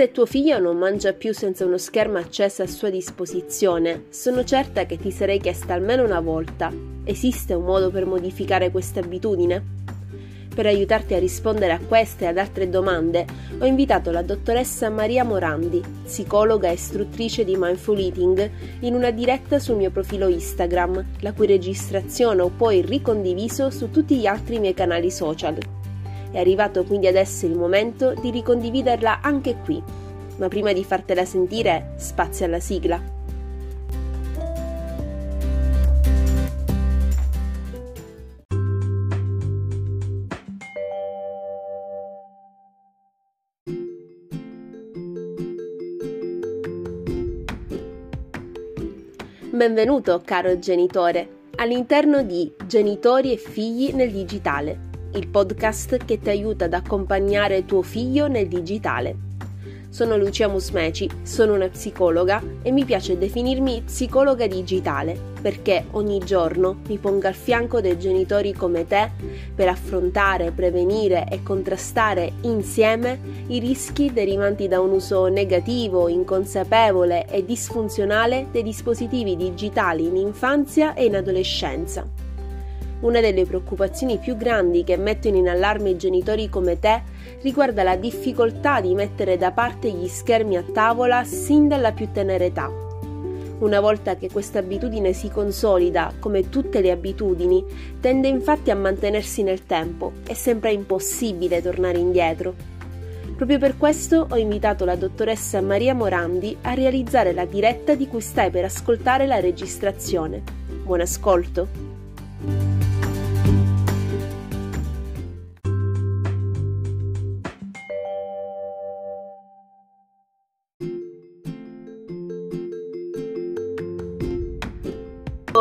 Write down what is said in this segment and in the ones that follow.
Se tuo figlio non mangia più senza uno schermo acceso a sua disposizione, sono certa che ti sarei chiesta almeno una volta: esiste un modo per modificare questa abitudine? Per aiutarti a rispondere a queste e ad altre domande, ho invitato la dottoressa Maria Morandi, psicologa e istruttrice di Mindful Eating, in una diretta sul mio profilo Instagram, la cui registrazione ho poi ricondiviso su tutti gli altri miei canali social. È arrivato quindi adesso il momento di ricondividerla anche qui. Ma prima di fartela sentire, spazio alla sigla. Benvenuto, caro genitore, all'interno di Genitori e figli nel digitale, il podcast che ti aiuta ad accompagnare tuo figlio nel digitale. Sono Lucia Musmeci, sono una psicologa e mi piace definirmi psicologa digitale perché ogni giorno mi pongo al fianco dei genitori come te per affrontare, prevenire e contrastare insieme i rischi derivanti da un uso negativo, inconsapevole e disfunzionale dei dispositivi digitali in infanzia e in adolescenza. Una delle preoccupazioni più grandi che mettono in allarme i genitori come te riguarda la difficoltà di mettere da parte gli schermi a tavola sin dalla più tenera età. Una volta che questa abitudine si consolida, come tutte le abitudini, tende infatti a mantenersi nel tempo e sembra impossibile tornare indietro. Proprio per questo ho invitato la dottoressa Maria Morandi a realizzare la diretta di cui stai per ascoltare la registrazione. Buon ascolto!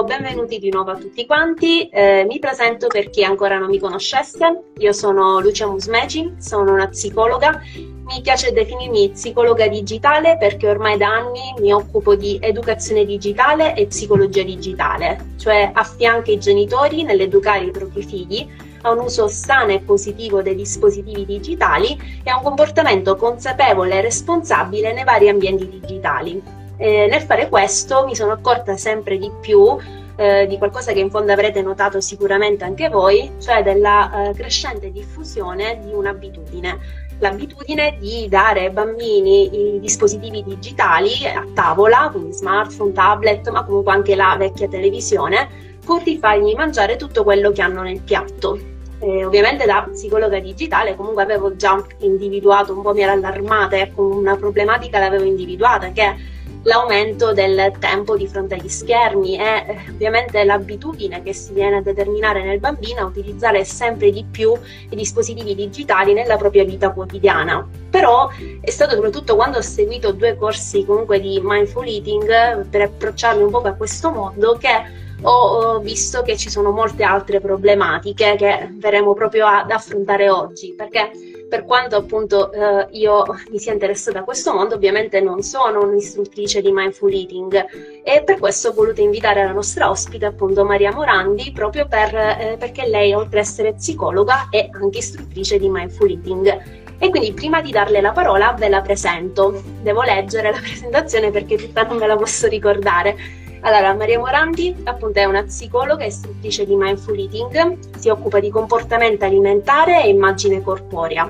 Benvenuti di nuovo a tutti quanti. Eh, mi presento per chi ancora non mi conoscesse. Io sono Lucia Musmeci, sono una psicologa. Mi piace definirmi psicologa digitale perché ormai da anni mi occupo di educazione digitale e psicologia digitale, cioè affianco i genitori nell'educare i propri figli a un uso sano e positivo dei dispositivi digitali e a un comportamento consapevole e responsabile nei vari ambienti digitali. Eh, nel fare questo mi sono accorta sempre di più eh, di qualcosa che in fondo avrete notato sicuramente anche voi, cioè della eh, crescente diffusione di un'abitudine. L'abitudine di dare ai bambini i dispositivi digitali a tavola, quindi smartphone, tablet, ma comunque anche la vecchia televisione, pur di fargli mangiare tutto quello che hanno nel piatto. Eh, ovviamente da psicologa digitale comunque avevo già individuato, un po' mi era allarmata, ecco, una problematica l'avevo individuata che l'aumento del tempo di fronte agli schermi e eh, ovviamente l'abitudine che si viene a determinare nel bambino a utilizzare sempre di più i dispositivi digitali nella propria vita quotidiana. Però è stato soprattutto quando ho seguito due corsi comunque di mindful eating per approcciarmi un po' a questo mondo che ho visto che ci sono molte altre problematiche che verremo proprio ad affrontare oggi perché per quanto appunto eh, io mi sia interessata a questo mondo, ovviamente non sono un'istruttrice di mindful eating e per questo ho voluto invitare la nostra ospite, appunto Maria Morandi, proprio per, eh, perché lei, oltre ad essere psicologa, è anche istruttrice di mindful eating. E quindi prima di darle la parola ve la presento. Devo leggere la presentazione perché tutta non me la posso ricordare. Allora, Maria Morandi appunto è una psicologa e istruttrice di Mindful Eating, si occupa di comportamento alimentare e immagine corporea.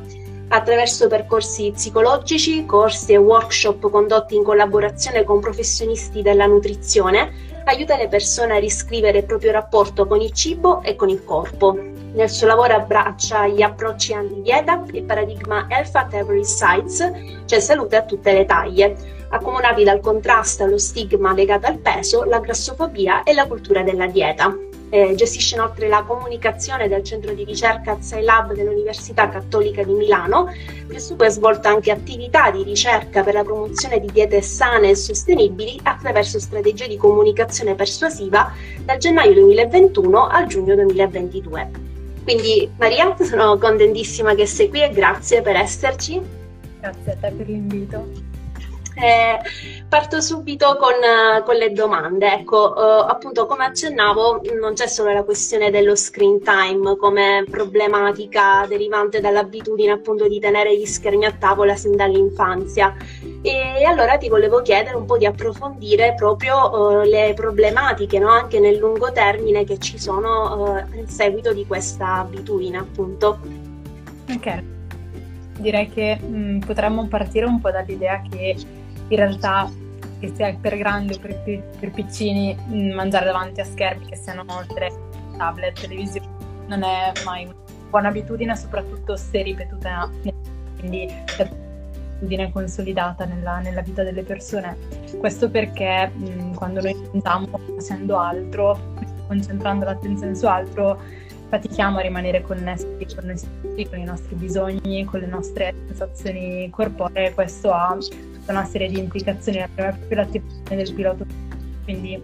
Attraverso percorsi psicologici, corsi e workshop condotti in collaborazione con professionisti della nutrizione, aiuta le persone a riscrivere il proprio rapporto con il cibo e con il corpo. Nel suo lavoro abbraccia gli approcci anti-dieta, il paradigma Health at Every Size, cioè salute a tutte le taglie, accomunati dal contrasto allo stigma legato al peso, la grassofobia e la cultura della dieta. Eh, gestisce inoltre la comunicazione del centro di ricerca Lab dell'Università Cattolica di Milano, presso cui ha svolto anche attività di ricerca per la promozione di diete sane e sostenibili attraverso strategie di comunicazione persuasiva dal gennaio 2021 al giugno 2022. Quindi Maria, sono contentissima che sei qui e grazie per esserci. Grazie a te per l'invito. Eh, Parto subito con, con le domande. Ecco, uh, appunto, come accennavo, non c'è solo la questione dello screen time come problematica derivante dall'abitudine appunto di tenere gli schermi a tavola sin dall'infanzia. E allora ti volevo chiedere un po' di approfondire proprio uh, le problematiche, no? anche nel lungo termine, che ci sono in seguito di questa abitudine, appunto. Ok, direi che mh, mm, potremmo partire un po' dall'idea che in realtà che sia per grandi o per, per piccini mm, mangiare davanti a schermi che siano telefono, tablet, televisione non è mai una buona abitudine soprattutto se ripetuta quindi abitudine consolidata nella, nella, vita delle persone. Questo perché mh, mm, quando noi mangiamo facendo altro concentrando l'attenzione su altro fatichiamo a rimanere connessi con noi stessi, con i nostri bisogni, con le nostre sensazioni corporee, questo ha tutta una serie di implicazioni, la prima è proprio l'attivazione del pilota, quindi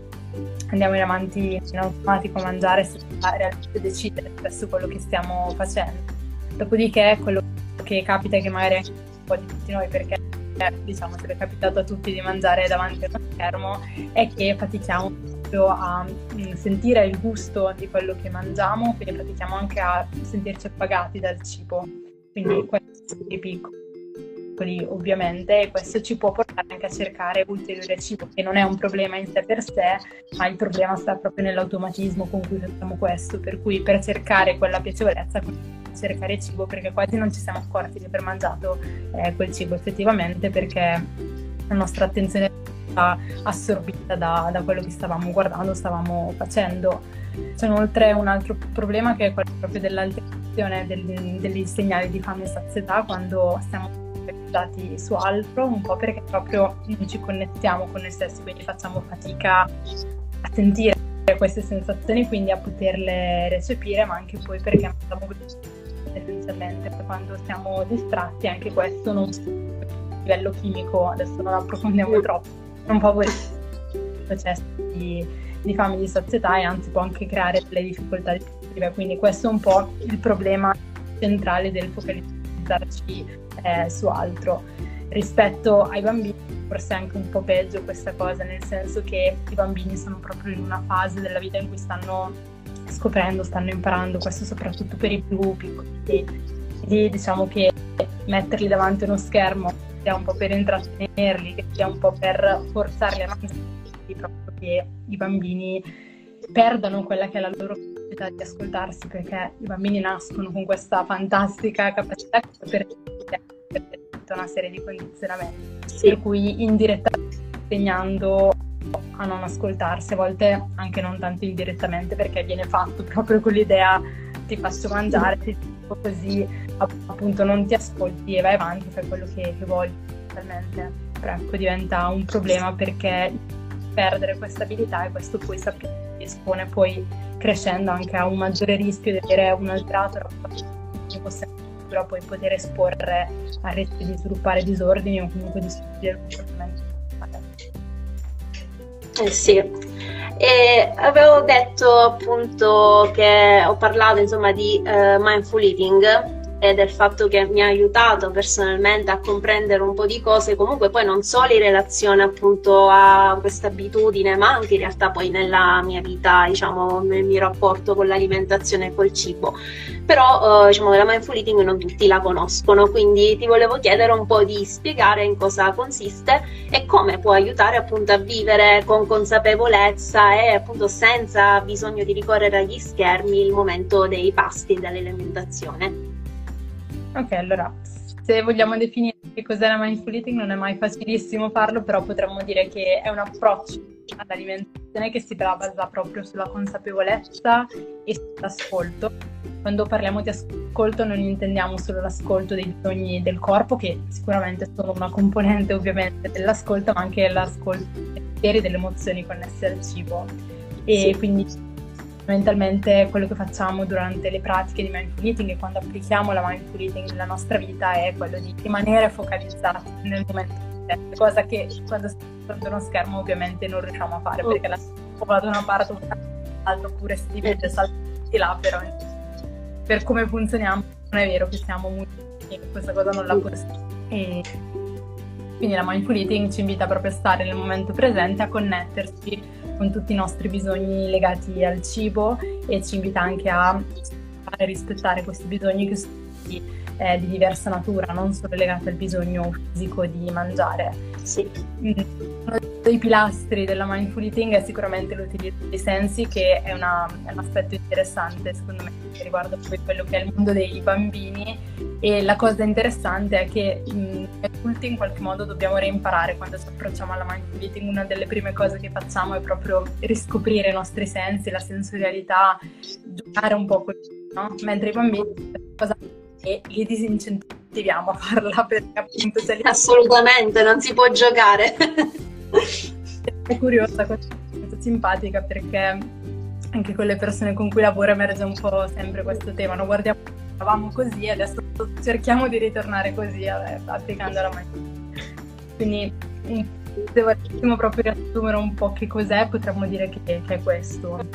andiamo in avanti in automatico mangiare senza realmente decidere spesso quello che stiamo facendo. Dopodiché quello che capita è che magari anche un po' di tutti noi, perché diciamo se è capitato a tutti di mangiare davanti a uno schermo, è che fatichiamo proprio a mm, sentire il gusto di quello che mangiamo, quindi pratichiamo anche a sentirci appagati dal cibo. Quindi questo è piccoli ovviamente e questo ci può portare anche a cercare ulteriore cibo che non è un problema in sé per sé ma il problema sta proprio nell'automatismo con cui facciamo questo per cui per cercare quella piacevolezza cercare cibo perché quasi non ci siamo accorti di aver mangiato eh, quel cibo effettivamente perché la nostra attenzione assorbita da, da, quello che stavamo guardando, stavamo facendo. C'è inoltre un altro problema che è quello proprio dell'alterazione del, degli segnali di fame e sazietà quando stiamo focalizzati su altro, un po' perché proprio non ci connettiamo con noi stessi, quindi facciamo fatica a sentire queste sensazioni, quindi a poterle recepire, ma anche poi perché mangiamo tendenzialmente quando siamo distratti, anche questo non a livello chimico, adesso non approfondiamo troppo non favorisce il processo di, di fame di sazietà e anzi può anche creare delle difficoltà digestive. Quindi questo è un po' il problema centrale del focalizzarci eh, su altro. Rispetto ai bambini forse è anche un po' peggio questa cosa, nel senso che i bambini sono proprio in una fase della vita in cui stanno scoprendo, stanno imparando, questo soprattutto per i più piccoli. Quindi diciamo che metterli davanti a uno schermo sia un po' per intrattenerli, che sia un po' per forzarli a proprio che i bambini perdano quella che è la loro capacità di ascoltarsi, perché i bambini nascono con questa fantastica capacità per, per tutta una serie di condizionamenti, sì. per cui indirettamente insegnando a non ascoltarsi, a volte anche non tanto indirettamente perché viene fatto proprio con l'idea ti faccio mangiare, ti dico così appunto non ti ascolti e vai avanti, fai quello che, che vuoi totalmente. Però ecco diventa un problema perché perdere questa abilità e questo poi sappiamo espone poi crescendo anche a un maggiore rischio di avere un alterato che possa poi poter esporre a rischio di sviluppare disordini o comunque di studiare il comportamento. Eh sì, e avevo detto appunto che ho parlato insomma di uh, mindful eating e del fatto che mi ha aiutato personalmente a comprendere un po' di cose, comunque poi non solo in relazione appunto a questa abitudine, ma anche in realtà poi nella mia vita, diciamo, nel mio rapporto con l'alimentazione e col cibo. Però eh, diciamo che la mindful eating non tutti la conoscono, quindi ti volevo chiedere un po' di spiegare in cosa consiste e come può aiutare appunto a vivere con consapevolezza e appunto senza bisogno di ricorrere agli schermi il momento dei pasti dell'alimentazione. Ok, allora, se vogliamo definire che cos'è la mindful eating non è mai facilissimo farlo, però potremmo dire che è un approccio all'alimentazione che si basa proprio sulla consapevolezza e sull'ascolto. Quando parliamo di ascolto non intendiamo solo l'ascolto dei bisogni del corpo, che sicuramente sono una componente ovviamente dell'ascolto, ma anche l'ascolto dei pensieri, delle emozioni connesse al cibo. E sì. quindi Fondamentalmente quello che facciamo durante le pratiche di mindful eating e quando applichiamo la mindful eating nella nostra vita è quello di rimanere focalizzati nel momento presente, cosa che quando stiamo davanti uno schermo ovviamente non riusciamo a fare oh. perché la va da una parte o dall'altra oppure si divide saltati là, però per come funzioniamo non è vero che siamo molti, questa cosa non la possiamo. E Quindi la mindful eating ci invita proprio a stare nel momento presente, a connetterci con tutti i nostri bisogni legati al cibo e ci invita anche a rispettare questi bisogni che sono eh, di diversa natura, non solo legate al bisogno fisico di mangiare. Sì. Uno dei pilastri della mindful eating è sicuramente l'utilizzo dei sensi, che è, una, è un aspetto interessante secondo me che riguarda poi quello che è il mondo dei bambini e la cosa interessante è che mh, adulti in qualche modo dobbiamo reimparare quando ci approcciamo alla mindful eating, una delle prime cose che facciamo è proprio riscoprire i nostri sensi, la sensorialità, giocare un po' con no? mentre i bambini cosa e li disincentiviamo a farla perché appunto se li... assolutamente non si può giocare è curiosa è simpatica perché anche con le persone con cui lavoro emerge un po' sempre questo tema no? guardiamo eravamo così e adesso cerchiamo di ritornare così applicando la magia. Quindi se volessimo proprio riassumere un po' che cos'è potremmo dire che, che è questo.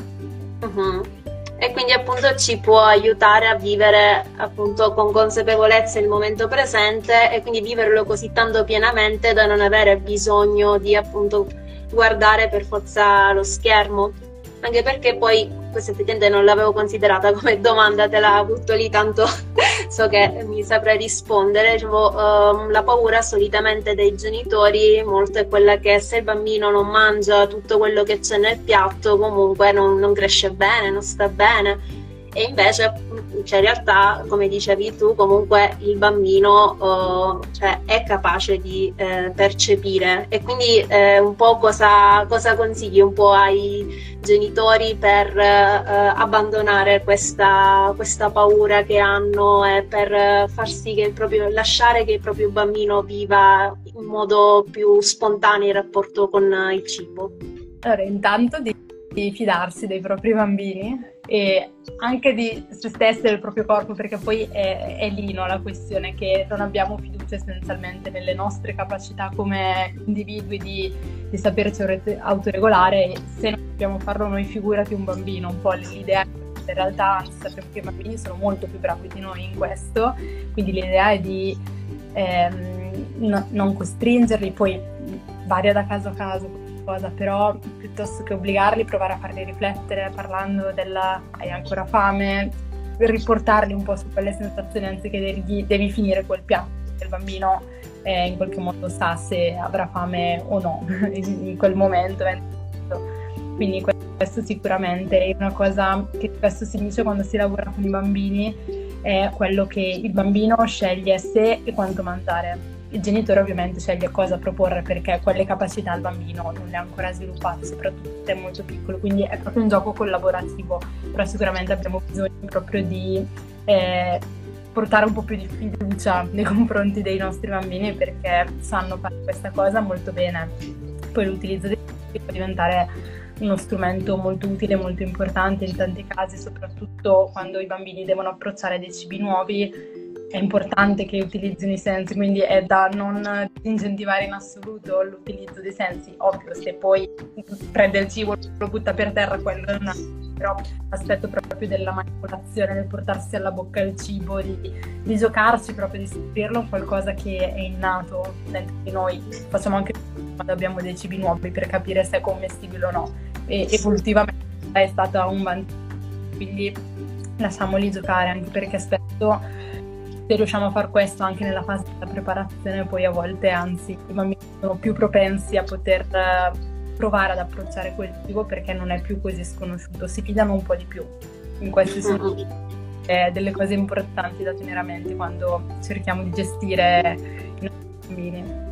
Uh-huh e quindi appunto ci può aiutare a vivere appunto con consapevolezza il momento presente e quindi viverlo così tanto pienamente da non avere bisogno di appunto guardare per forza lo schermo anche perché poi questa effettivamente non l'avevo considerata come domanda, te la butto lì tanto so che mi saprei rispondere. Diciamo, um, la paura solitamente dei genitori molto è quella che se il bambino non mangia tutto quello che c'è nel piatto comunque non, non cresce bene, non sta bene e invece cioè in realtà come dicevi tu comunque il bambino uh, cioè, è capace di eh, percepire. E quindi eh, un po' cosa, cosa, consigli un po' ai genitori per eh, abbandonare questa, questa, paura che hanno e per far sì che il proprio, lasciare che il proprio bambino viva in modo più spontaneo il rapporto con il cibo? Allora intanto di fidarsi dei propri bambini e anche di se stessi e del proprio corpo, perché poi è, è lì no, la questione che non abbiamo fiducia essenzialmente nelle nostre capacità come individui di, di saperci autoregolare. E se non dobbiamo farlo noi figurati un bambino, un po' l'idea in realtà sappiamo che i bambini sono molto più bravi di noi in questo, quindi l'idea è di ehm, no, non costringerli, poi varia da caso a caso cosa, però piuttosto che obbligarli, provare a farli riflettere parlando della hai ancora fame, riportarli un po' su quelle sensazioni anziché dirgli devi finire quel piatto, il bambino eh, in qualche modo sa se avrà fame o no in quel momento. Quindi questo sicuramente è una cosa che spesso si dice quando si lavora con i bambini, è quello che il bambino sceglie se e quanto mangiare il genitore ovviamente sceglie cosa proporre perché quelle capacità il bambino non le ha ancora sviluppate, soprattutto è molto piccolo, quindi è proprio un gioco collaborativo, però sicuramente abbiamo bisogno proprio di eh, portare un po' più di fiducia nei confronti dei nostri bambini perché sanno fare questa cosa molto bene. Poi l'utilizzo dei può diventare uno strumento molto utile, molto importante in tanti casi, soprattutto quando i bambini devono approcciare dei cibi nuovi è importante che utilizzino i sensi, quindi è da non incentivare in assoluto l'utilizzo dei sensi. Ovvio, se poi prende il cibo lo butta per terra, quello è una però l'aspetto proprio della manipolazione, del portarsi alla bocca il cibo, di, di giocarci proprio, di scoprirlo, qualcosa che è innato dentro di noi. Facciamo anche quando abbiamo dei cibi nuovi per capire se è commestibile o no. E evolutivamente è stata un vantaggio, quindi lasciamoli giocare anche perché spesso se riusciamo a fare questo anche nella fase della preparazione, poi a volte anzi i bambini sono più propensi a poter eh, provare ad approcciare quel cibo perché non è più così sconosciuto, si fidano un po' di più. In queste sono eh, delle cose importanti da tenere a mente quando cerchiamo di gestire i nostri bambini.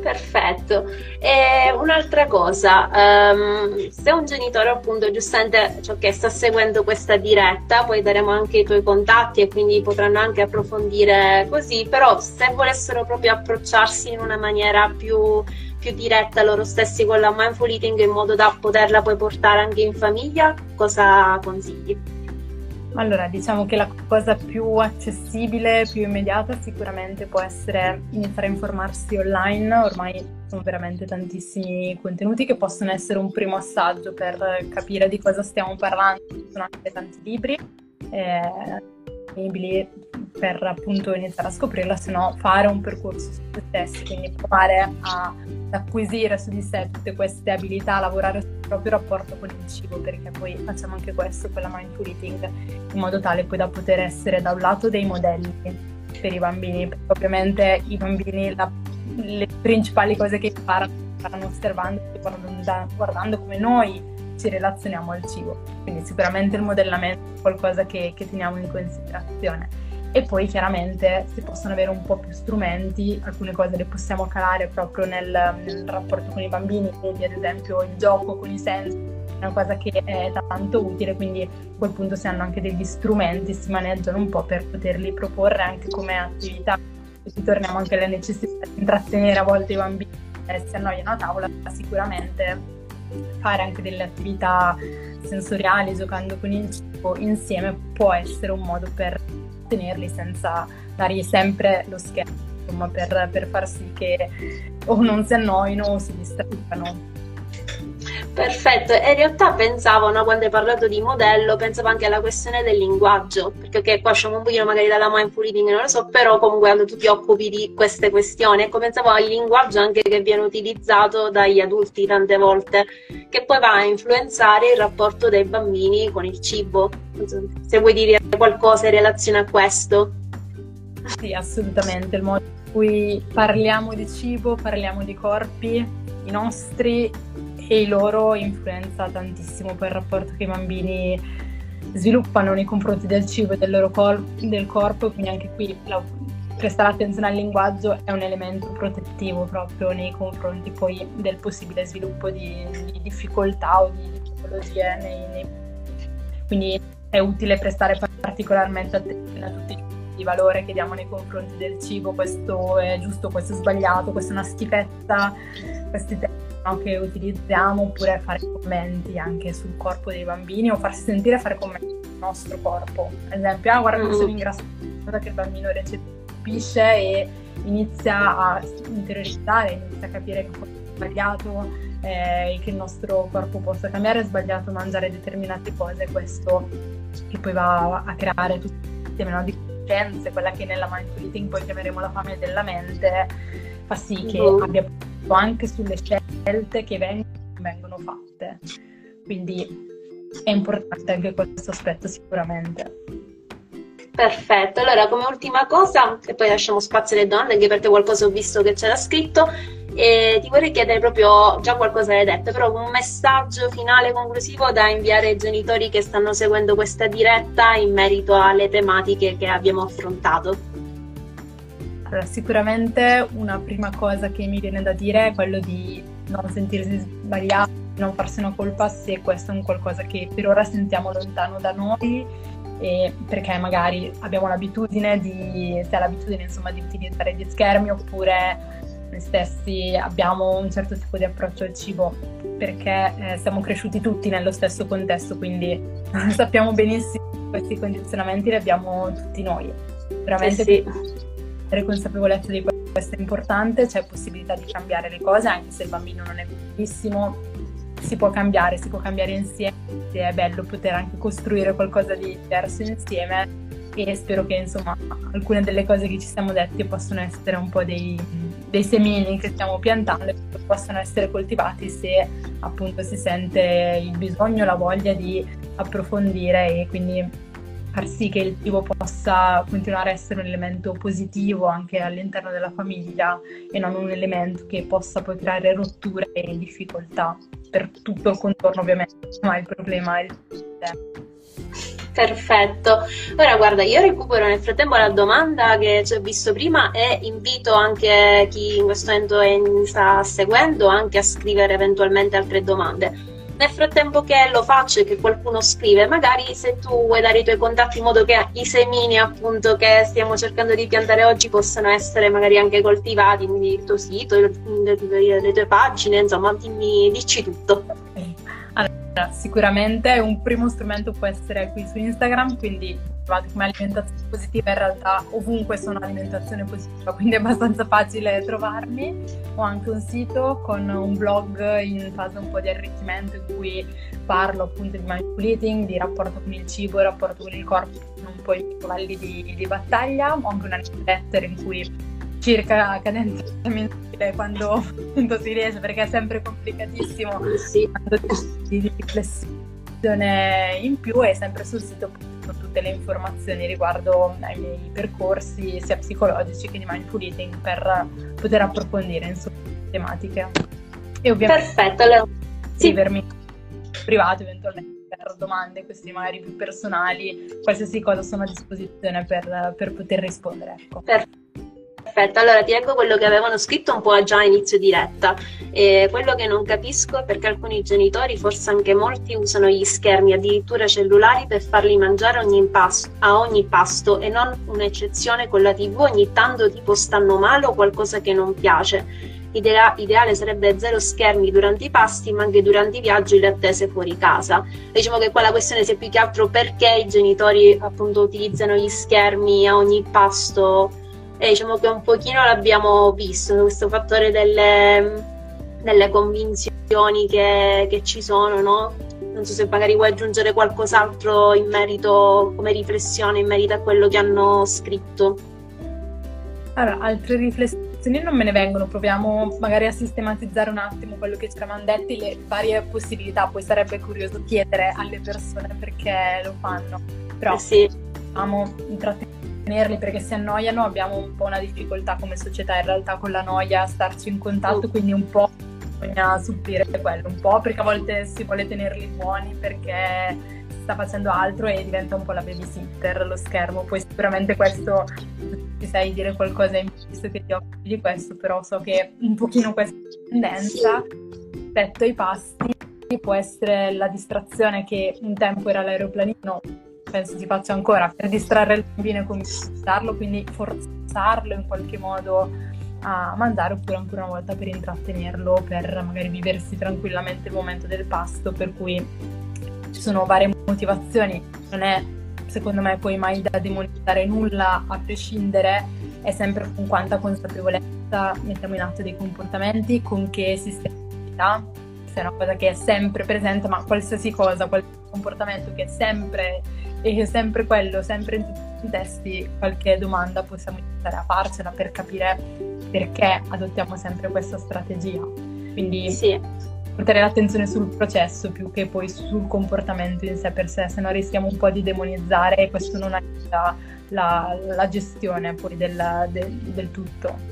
Perfetto. E un'altra cosa, um, se un genitore appunto giustamente ciò che sta seguendo questa diretta, poi daremo anche i tuoi contatti e quindi potranno anche approfondire così, però se volessero proprio approcciarsi in una maniera più, più diretta loro stessi con la mindful eating in modo da poterla poi portare anche in famiglia, cosa consigli? Allora, diciamo che la cosa più accessibile, più immediata sicuramente può essere iniziare a informarsi online, ormai sono veramente tantissimi contenuti che possono essere un primo assaggio per capire di cosa stiamo parlando, ci sono anche tanti libri eh, disponibili per appunto iniziare a scoprirla, se no fare un percorso su se stessi, quindi provare a, acquisire su di sé tutte queste abilità, lavorare sul proprio rapporto con il cibo, perché poi facciamo anche questo con la mindful eating, in modo tale poi da poter essere da un lato dei modelli per i bambini, perché ovviamente i bambini la, le principali cose che imparano, imparano osservando guardando, guardando come noi ci relazioniamo al cibo. Quindi sicuramente il modellamento è qualcosa che, che teniamo in considerazione. E poi chiaramente si possono avere un po' più strumenti, alcune cose le possiamo calare proprio nel, nel rapporto con i bambini, quindi ad esempio il gioco con i sensi, è una cosa che è tanto utile, quindi a quel punto si hanno anche degli strumenti, si maneggiano un po' per poterli proporre anche come attività. E torniamo anche alla necessità di intrattenere a volte i bambini e si annoiano a tavola, sicuramente fare anche delle attività sensoriali giocando con il cibo insieme può essere un modo per tenerli senza dargli sempre lo scherzo, insomma, per, per far sì che o non si annoino o si distraggano. Perfetto, e in realtà pensavo, no, quando hai parlato di modello, pensavo anche alla questione del linguaggio, perché okay, qua usciamo un pochino magari dalla mindful eating, non lo so, però comunque quando tu ti occupi di queste questioni, ecco, pensavo al linguaggio anche che viene utilizzato dagli adulti tante volte, che poi va a influenzare il rapporto dei bambini con il cibo. Se vuoi dire qualcosa in relazione a questo. Sì, assolutamente, il modo in cui parliamo di cibo, parliamo di corpi, i nostri e loro influenza tantissimo poi il rapporto che i bambini sviluppano nei confronti del cibo e del loro cor- del corpo, quindi anche qui la, prestare attenzione al linguaggio è un elemento protettivo proprio nei confronti poi del possibile sviluppo di, di difficoltà o di patologie nei, nei... quindi è utile prestare particolarmente attenzione a tutti i valori che diamo nei confronti del cibo, questo è giusto, questo è sbagliato, questa è una schifezza, questi temi no, che utilizziamo oppure fare commenti anche sul corpo dei bambini o farsi sentire fare commenti sul nostro corpo. Ad esempio, ah, guarda come sono mm. ingrassato, che il bambino recepisce e inizia a interiorizzare, inizia a capire che è sbagliato, eh, che il nostro corpo possa cambiare, è sbagliato mangiare determinate cose, questo che poi va a creare tutto il sistema no, di conoscenze, quella che nella mindful eating poi chiameremo la fame della mente, fa sì che mm. abbia anche sulle scelte che vengono fatte. Quindi è importante anche questo aspetto sicuramente. Perfetto, allora come ultima cosa, e poi lasciamo spazio alle donne, anche per te qualcosa ho visto che c'era scritto, e ti vorrei chiedere proprio, già qualcosa l'hai detto, però un messaggio finale conclusivo da inviare ai genitori che stanno seguendo questa diretta in merito alle tematiche che abbiamo affrontato. Allora, sicuramente una prima cosa che mi viene da dire è quello di non sentirsi sbagliati, non farsi una colpa se questo è un qualcosa che per ora sentiamo lontano da noi perché magari abbiamo l'abitudine di, se l'abitudine insomma di utilizzare gli schermi oppure noi stessi abbiamo un certo tipo di approccio al cibo perché eh, siamo cresciuti tutti nello stesso contesto, quindi sappiamo benissimo questi condizionamenti li abbiamo tutti noi. Veramente eh sì avere consapevolezza di questo è importante, c'è possibilità di cambiare le cose, anche se il bambino non è piccolissimo, si può cambiare, si può cambiare insieme, è bello poter anche costruire qualcosa di diverso insieme e spero che insomma alcune delle cose che ci siamo detti possano essere un po' dei, dei semini che stiamo piantando e possano essere coltivati se appunto si sente il bisogno, la voglia di approfondire e quindi far sì che il cibo possa continuare a essere un elemento positivo anche all'interno della famiglia e non un elemento che possa poi creare rotture e difficoltà per tutto il contorno ovviamente, ma il problema è il. Perfetto. Ora guarda, io recupero nel frattempo la domanda che ci ho visto prima e invito anche chi in questo momento sta seguendo anche a scrivere eventualmente altre domande nel frattempo che lo faccio e che qualcuno scrive, magari se tu vuoi dare i tuoi contatti in modo che i semini appunto che stiamo cercando di piantare oggi possano essere magari anche coltivati, quindi il tuo sito, le, le, le tue pagine, insomma, dimmi, dici tutto. Allora, sicuramente un primo strumento può essere qui su Instagram, quindi come alimentazione positiva, in realtà ovunque sono alimentazione positiva, quindi è abbastanza facile trovarmi. Ho anche un sito con un blog in fase un po' di arricchimento in cui parlo appunto di mindful eating, di rapporto con il cibo, rapporto con il corpo, un po' i cavalli di, di battaglia. Ho anche una newsletter in cui circa cadenza mensile quando appunto si riesce perché è sempre complicatissimo sì. di riflessione in più e sempre sul sito con tutte le informazioni riguardo ai miei percorsi sia psicologici che di mindful eating per poter approfondire insomma tematiche e ovviamente perfetto allora scrivermi sì. privato eventualmente per domande queste magari più personali qualsiasi cosa sono a disposizione per, per poter rispondere ecco. perfetto Perfetto, allora ti leggo quello che avevano scritto un po' già a inizio diretta. E quello che non capisco è perché alcuni genitori, forse anche molti, usano gli schermi, addirittura cellulari, per farli mangiare ogni pasto, a ogni pasto e non un'eccezione con la TV ogni tanto tipo stanno male o qualcosa che non piace. Idea- ideale sarebbe zero schermi durante i pasti, ma anche durante i viaggi e le attese fuori casa. Diciamo che qua la questione sia più che altro perché i genitori appunto utilizzano gli schermi a ogni pasto e diciamo che un pochino l'abbiamo visto, questo fattore delle, delle convinzioni che, che, ci sono, no? Non so se magari vuoi aggiungere qualcos'altro in merito, come riflessione, in merito a quello che hanno scritto. Allora, altre riflessioni non me ne vengono, proviamo magari a sistematizzare un attimo quello che ci eravamo detti, le varie possibilità, poi sarebbe curioso chiedere alle persone perché lo fanno, però eh sì. diciamo, intrattenere tenerli perché si annoiano abbiamo un po' una difficoltà come società in realtà con la noia a starci in contatto, quindi un po' bisogna supplire quello, un po' perché a volte si vuole tenerli buoni perché si sta facendo altro e diventa un po' la babysitter lo schermo, poi sicuramente questo ti sai dire qualcosa in più visto che ti occupi di questo, però so che un pochino questa tendenza rispetto ai pasti può essere la distrazione che un tempo era l'aeroplanino penso si faccia ancora, per distrarre il bambino e conquistarlo, quindi forzarlo in qualche modo a mangiare oppure ancora una volta per intrattenerlo, per magari viversi tranquillamente il momento del pasto, per cui ci sono varie motivazioni, non è secondo me poi mai da demonizzare nulla a prescindere, è sempre con quanta consapevolezza mettiamo in atto dei comportamenti, con che sistematicità, se è una cosa che è sempre presente, ma qualsiasi cosa, qualsiasi comportamento che è sempre e sempre quello, sempre in tutti i testi, qualche domanda possiamo iniziare a farcela per capire perché adottiamo sempre questa strategia. Quindi sì. portare l'attenzione sul processo più che poi sul comportamento in sé per sé, se no rischiamo un po' di demonizzare e questo non aiuta la, la gestione poi del, del, del tutto.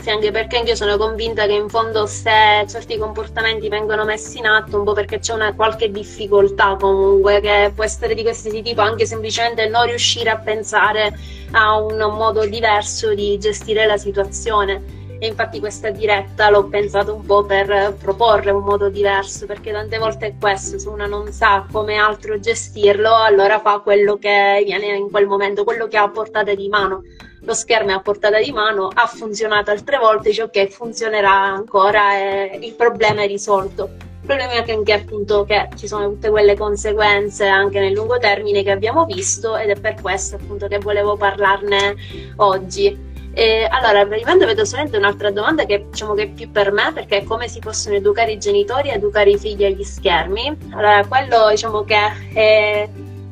Sì, anche perché anche io sono convinta che in fondo se certi comportamenti vengono messi in atto, un po' perché c'è una qualche difficoltà comunque, che può essere di qualsiasi tipo, anche semplicemente non riuscire a pensare a un modo diverso di gestire la situazione. E infatti questa diretta l'ho pensato un po' per proporre un modo diverso, perché tante volte è questo, se una non sa come altro gestirlo, allora fa quello che viene in quel momento, quello che ha a portata di mano lo schermo è a portata di mano, ha funzionato altre volte, dice ok, funzionerà ancora e il problema è risolto. Il problema è anche appunto che ci sono tutte quelle conseguenze anche nel lungo termine che abbiamo visto ed è per questo appunto che volevo parlarne oggi. E allora, praticamente vedo solamente un'altra domanda che diciamo che è più per me, perché è come si possono educare i genitori a educare i figli agli schermi. Allora, quello diciamo che è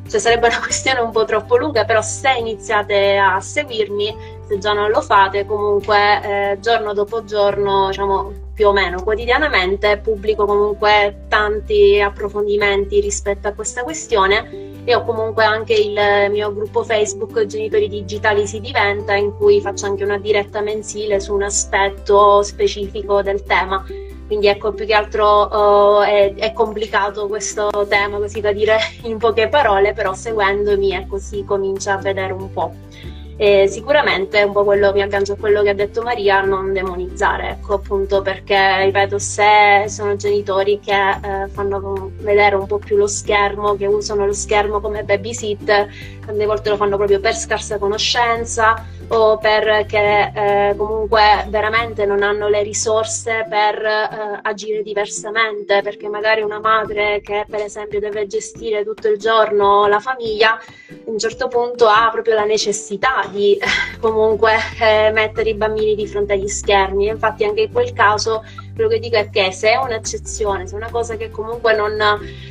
cioè sarebbe una questione un po' troppo lunga, però se iniziate a seguirmi, se già non lo fate, comunque eh, giorno dopo giorno, diciamo più o meno quotidianamente, pubblico comunque tanti approfondimenti rispetto a questa questione. E ho comunque anche il mio gruppo Facebook Genitori Digitali si diventa, in cui faccio anche una diretta mensile su un aspetto specifico del tema quindi ecco, più che altro uh, è, è, complicato questo tema, così da dire in poche parole, però seguendomi ecco, si comincia a vedere un po'. E sicuramente un po' quello mi aggancio a quello che ha detto Maria, non demonizzare, ecco appunto perché ripeto, se sono genitori che eh, fanno vedere un po' più lo schermo, che usano lo schermo come babysit, tante volte lo fanno proprio per scarsa conoscenza o perché eh, comunque veramente non hanno le risorse per eh, agire diversamente, perché magari una madre che per esempio deve gestire tutto il giorno la famiglia, a un certo punto ha proprio la necessità di eh, comunque eh, mettere i bambini di fronte agli schermi. Infatti anche in quel caso quello che dico è che se è un'eccezione, se è una cosa che comunque non,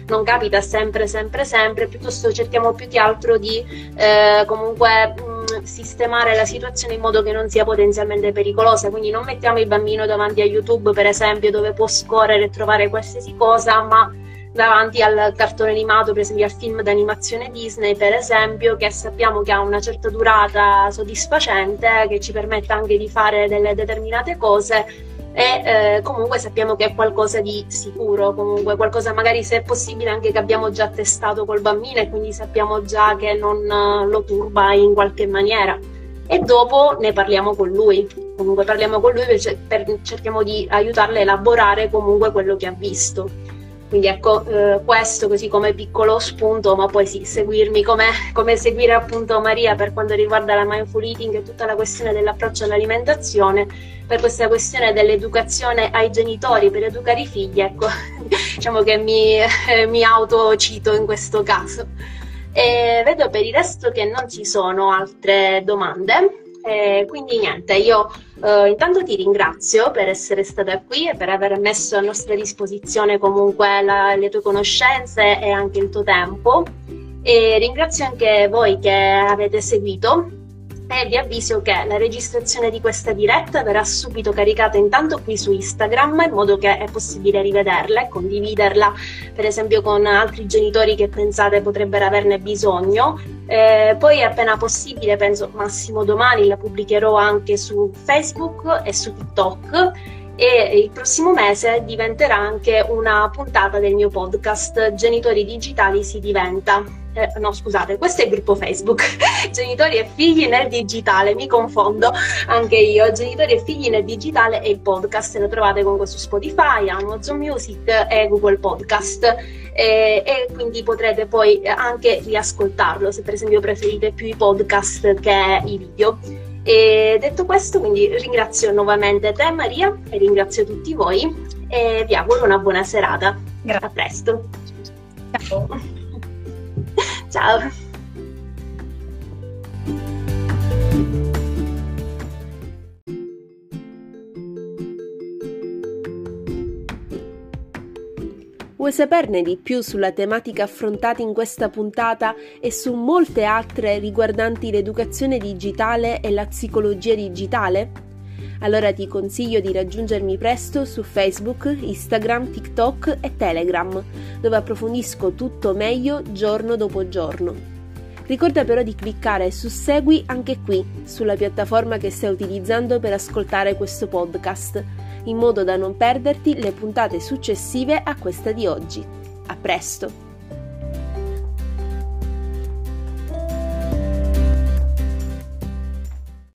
non capita sempre, sempre, sempre, piuttosto cerchiamo più che altro di eh, comunque mh, mm, sistemare la situazione in modo che non sia potenzialmente pericolosa. Quindi non mettiamo il bambino davanti a YouTube, per esempio, dove può scorrere e trovare qualsiasi cosa, ma davanti al cartone animato, per esempio al film d'animazione Disney, per esempio, che sappiamo che ha una certa durata soddisfacente, che ci permette anche di fare delle determinate cose e eh, comunque sappiamo che è qualcosa di sicuro, comunque qualcosa magari se è possibile anche che abbiamo già testato col bambino e quindi sappiamo già che non eh, lo turba in qualche maniera. E dopo ne parliamo con lui, comunque parliamo con lui per, per cerchiamo di aiutarle a elaborare comunque quello che ha visto. Quindi ecco eh, questo così come piccolo spunto, ma poi sì, seguirmi come, seguire appunto Maria per quanto riguarda la mindful eating e tutta la questione dell'approccio all'alimentazione, per questa questione dell'educazione ai genitori per educare i figli, ecco, diciamo che mi, eh, mi autocito in questo caso. E vedo per il resto che non ci sono altre domande. Eh, quindi niente, io eh, intanto ti ringrazio per essere stata qui e per aver messo a nostra disposizione comunque la, le tue conoscenze e anche il tuo tempo. E ringrazio anche voi che avete seguito e vi avviso che la registrazione di questa diretta verrà subito caricata intanto qui su Instagram in modo che è possibile rivederla e condividerla per esempio con altri genitori che pensate potrebbero averne bisogno. Eh, poi appena possibile, penso massimo domani, la pubblicherò anche su Facebook e su TikTok e il prossimo mese diventerà anche una puntata del mio podcast Genitori Digitali si diventa. Eh, no, scusate, questo è il gruppo Facebook Genitori e figli nel digitale, mi confondo anche io. Genitori e figli nel digitale e il podcast lo trovate comunque su Spotify, Amazon Music e Google Podcast. E, e quindi potrete poi anche riascoltarlo se per esempio preferite più i podcast che i video. E detto questo, quindi ringrazio nuovamente te Maria e ringrazio tutti voi e vi auguro una buona serata. Grazie. A presto. Ciao. Ciao. Vuoi saperne di più sulla tematica affrontata in questa puntata e su molte altre riguardanti l'educazione digitale e la psicologia digitale? Allora ti consiglio di raggiungermi presto su Facebook, Instagram, TikTok e Telegram, dove approfondisco tutto meglio giorno dopo giorno. Ricorda però di cliccare su Segui anche qui, sulla piattaforma che stai utilizzando per ascoltare questo podcast in modo da non perderti le puntate successive a questa di oggi. A presto!